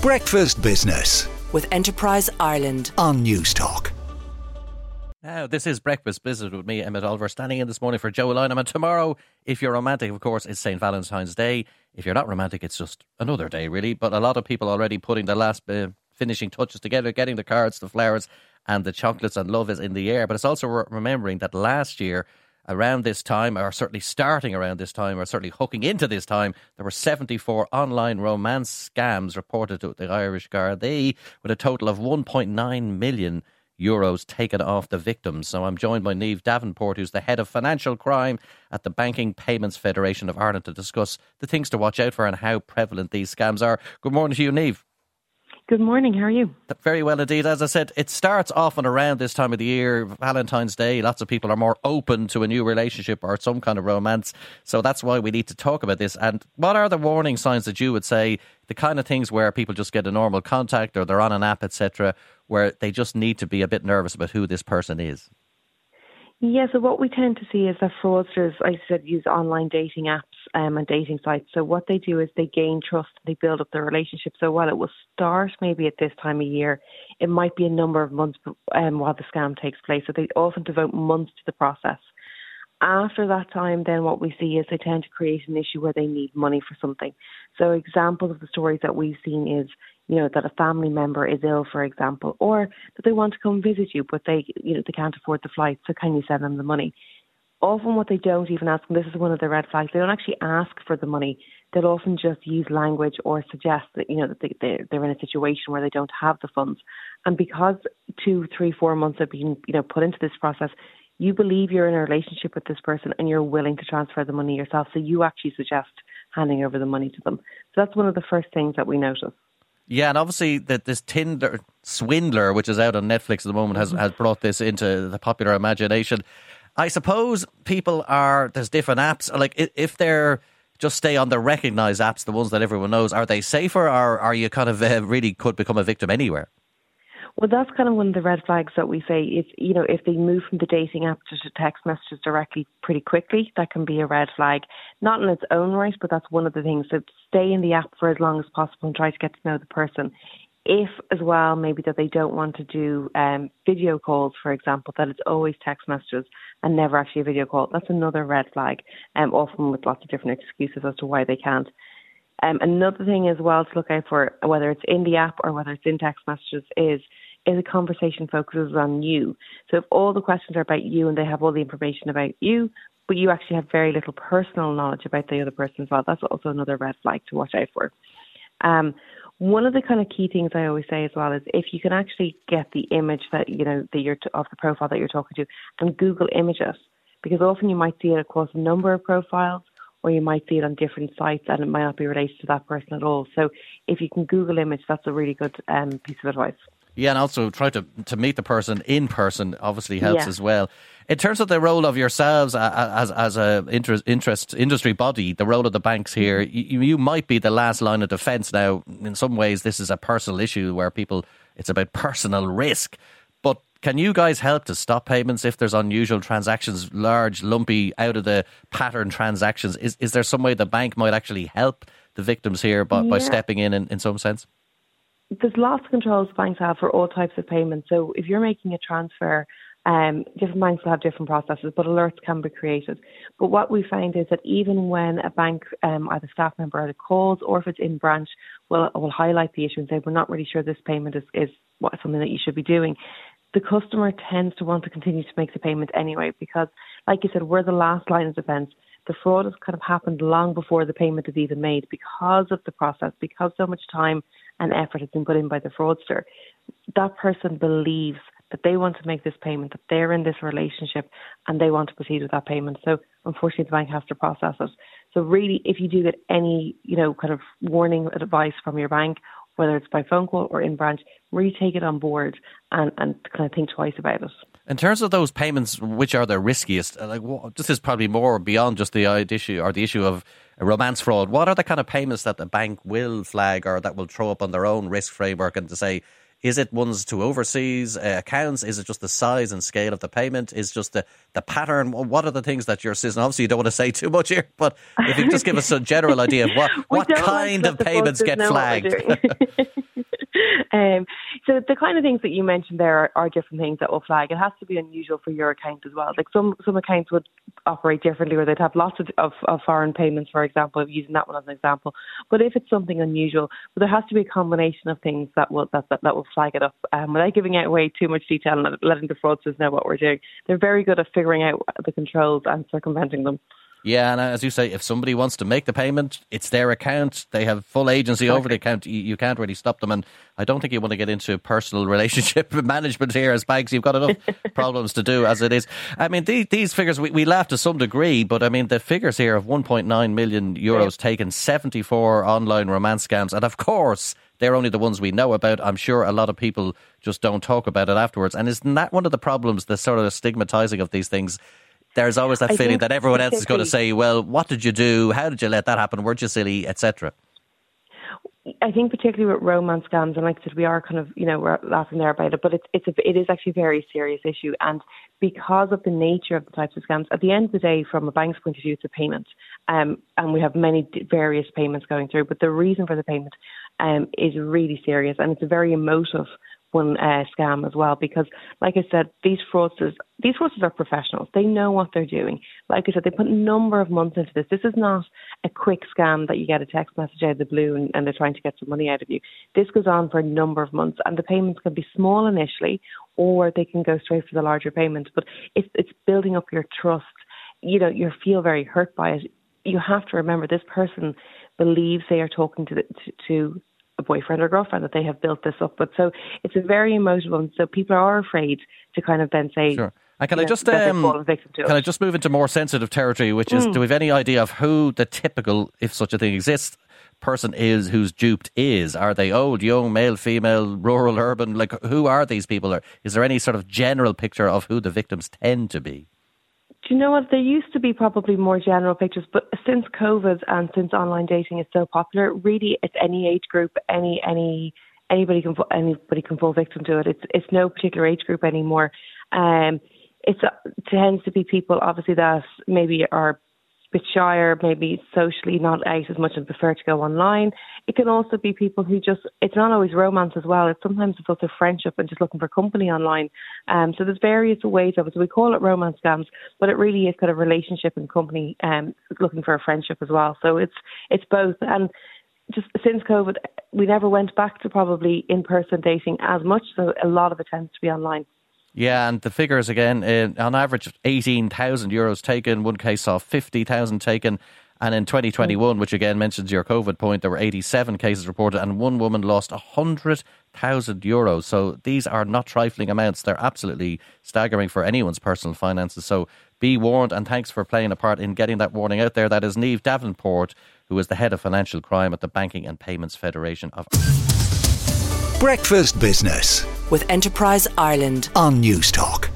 Breakfast Business with Enterprise Ireland on Newstalk. Now, this is Breakfast Business with me, Emmet Oliver, standing in this morning for Joe Lynam. And tomorrow, if you're romantic, of course, it's St. Valentine's Day. If you're not romantic, it's just another day, really. But a lot of people already putting the last uh, finishing touches together, getting the cards, the flowers, and the chocolates, and love is in the air. But it's also re- remembering that last year, around this time, or certainly starting around this time, or certainly hooking into this time, there were 74 online romance scams reported to the Irish Gardaí with a total of 1.9 million euros taken off the victims. So I'm joined by Niamh Davenport, who's the head of financial crime at the Banking Payments Federation of Ireland, to discuss the things to watch out for and how prevalent these scams are. Good morning to you, Niamh. Good morning. How are you? Very well indeed. As I said, it starts often around this time of the year, Valentine's Day. Lots of people are more open to a new relationship or some kind of romance. So that's why we need to talk about this. And what are the warning signs that you would say, the kind of things where people just get a normal contact or they're on an app, etc., where they just need to be a bit nervous about who this person is? Yeah, so what we tend to see is that fraudsters, I said, use online dating apps um, and dating sites. So what they do is they gain trust, they build up their relationship. So while it will start maybe at this time of year, it might be a number of months um, while the scam takes place. So they often devote months to the process. After that time, then what we see is they tend to create an issue where they need money for something. So examples of the stories that we've seen is, you know, that a family member is ill, for example, or that they want to come visit you, but they, you know, they can't afford the flight. So can you send them the money? Often, what they don't even ask, and this is one of the red flags, they don't actually ask for the money. They'll often just use language or suggest that you know that they, they they're in a situation where they don't have the funds, and because two, three, four months have been you know put into this process, you believe you're in a relationship with this person and you're willing to transfer the money yourself. So you actually suggest handing over the money to them. So that's one of the first things that we notice. Yeah, and obviously that this Tinder swindler, which is out on Netflix at the moment, has mm-hmm. has brought this into the popular imagination. I suppose people are there's different apps. Like if they're just stay on the recognized apps, the ones that everyone knows, are they safer, or are you kind of uh, really could become a victim anywhere? Well, that's kind of one of the red flags that we say. If you know, if they move from the dating app to text messages directly pretty quickly, that can be a red flag. Not in its own right, but that's one of the things. So stay in the app for as long as possible and try to get to know the person. If as well, maybe that they don't want to do um, video calls, for example, that it's always text messages and never actually a video call. That's another red flag, um, often with lots of different excuses as to why they can't. Um, another thing as well to look out for, whether it's in the app or whether it's in text messages, is is a conversation focuses on you. So if all the questions are about you and they have all the information about you, but you actually have very little personal knowledge about the other person as well, that's also another red flag to watch out for. Um, one of the kind of key things I always say as well is if you can actually get the image that you know that you're t- of the profile that you're talking to and Google image it, because often you might see it across a number of profiles or you might see it on different sites and it might not be related to that person at all. So if you can Google image, that's a really good um, piece of advice. Yeah, and also try to to meet the person in person obviously helps yeah. as well. In terms of the role of yourselves as as a interest, interest industry body, the role of the banks here, mm-hmm. you, you might be the last line of defence. Now, in some ways, this is a personal issue where people it's about personal risk. But can you guys help to stop payments if there's unusual transactions, large, lumpy, out of the pattern transactions? Is is there some way the bank might actually help the victims here by, yeah. by stepping in, in in some sense? There's lots of controls banks have for all types of payments. So if you're making a transfer, um, different banks will have different processes, but alerts can be created. But what we find is that even when a bank, um, either staff member either calls or if it's in branch, will will highlight the issue and say we're not really sure this payment is is what something that you should be doing. The customer tends to want to continue to make the payment anyway because, like you said, we're the last line of defence the fraud has kind of happened long before the payment is even made because of the process, because so much time and effort has been put in by the fraudster. That person believes that they want to make this payment, that they're in this relationship and they want to proceed with that payment. So unfortunately the bank has to process it. So really if you do get any, you know, kind of warning advice from your bank, whether it's by phone call or in branch, really take it on board and, and kind of think twice about it. In terms of those payments, which are the riskiest? Uh, like, what, this is probably more beyond just the issue or the issue of romance fraud. What are the kind of payments that the bank will flag or that will throw up on their own risk framework and to say Is it ones to overseas uh, accounts? Is it just the size and scale of the payment? Is just the, the pattern? What are the things that you're seeing? Obviously, you don't want to say too much here, but if you just give us a general idea of what, what kind of payments get flagged. um, so the kind of things that you mentioned there are, are, different things that will flag. It has to be unusual for your account as well. Like some some accounts would operate differently, where they'd have lots of, of, of foreign payments, for example, using that one as an example. But if it's something unusual, there has to be a combination of things that will that that, that will flag it up. Um, without giving away too much detail and letting the fraudsters know what we're doing, they're very good at figuring out the controls and circumventing them. Yeah, and as you say, if somebody wants to make the payment, it's their account. They have full agency exactly. over the account. You, you, can't really stop them. And I don't think you want to get into personal relationship management here as banks. You've got enough problems to do as it is. I mean, these, these figures, we, we laugh to some degree, but I mean, the figures here of 1.9 million euros taken, 74 online romance scams. And of course, they're only the ones we know about. I'm sure a lot of people just don't talk about it afterwards. And isn't that one of the problems, the sort of stigmatizing of these things? There's always that I feeling that everyone else is going to say, well, what did you do? How did you let that happen? Weren't you silly, etc. I think particularly with romance scams, and like I said, we are kind of you know we're laughing there about it, but it's it's a, it is actually a very serious issue, and because of the nature of the types of scams, at the end of the day, from a bank's point of view, it's a payment, um, and we have many various payments going through, but the reason for the payment um, is really serious, and it's a very emotive one uh, scam as well because, like I said, these fraudsters these fraudsters are professionals. They know what they're doing. Like I said, they put a number of months into this. This is not a quick scam that you get a text message out of the blue and, and they're trying to get some money out of you. This goes on for a number of months, and the payments can be small initially, or they can go straight for the larger payment. But it's it's building up your trust. You know, you feel very hurt by it. You have to remember this person believes they are talking to the, to, to a boyfriend or girlfriend that they have built this up. But so it's a very emotional one. So people are afraid to kind of then say. Sure. And can I just um, can I just move into more sensitive territory, which is, mm. do we have any idea of who the typical, if such a thing exists, person is who's duped is? Are they old, young, male, female, rural, urban? Like, who are these people? Or is there any sort of general picture of who the victims tend to be? Do you know what? There used to be probably more general pictures, but since COVID and since online dating is so popular, really, it's any age group, any any anybody can anybody can fall victim to it. It's it's no particular age group anymore. Um, it tends to be people obviously that maybe are bit shyer, maybe socially not out as much and prefer to go online. It can also be people who just, it's not always romance as well. It's sometimes it's also friendship and just looking for company online. Um, so there's various ways of it. So we call it romance scams, but it really is kind of relationship and company, um, looking for a friendship as well. So it's, it's both. And just since COVID, we never went back to probably in-person dating as much. So a lot of it tends to be online. Yeah, and the figures again, uh, on average, 18,000 euros taken. One case saw 50,000 taken. And in 2021, which again mentions your COVID point, there were 87 cases reported, and one woman lost 100,000 euros. So these are not trifling amounts. They're absolutely staggering for anyone's personal finances. So be warned, and thanks for playing a part in getting that warning out there. That is Niamh Davenport, who is the head of financial crime at the Banking and Payments Federation of. Breakfast Business with Enterprise Ireland on Newstalk.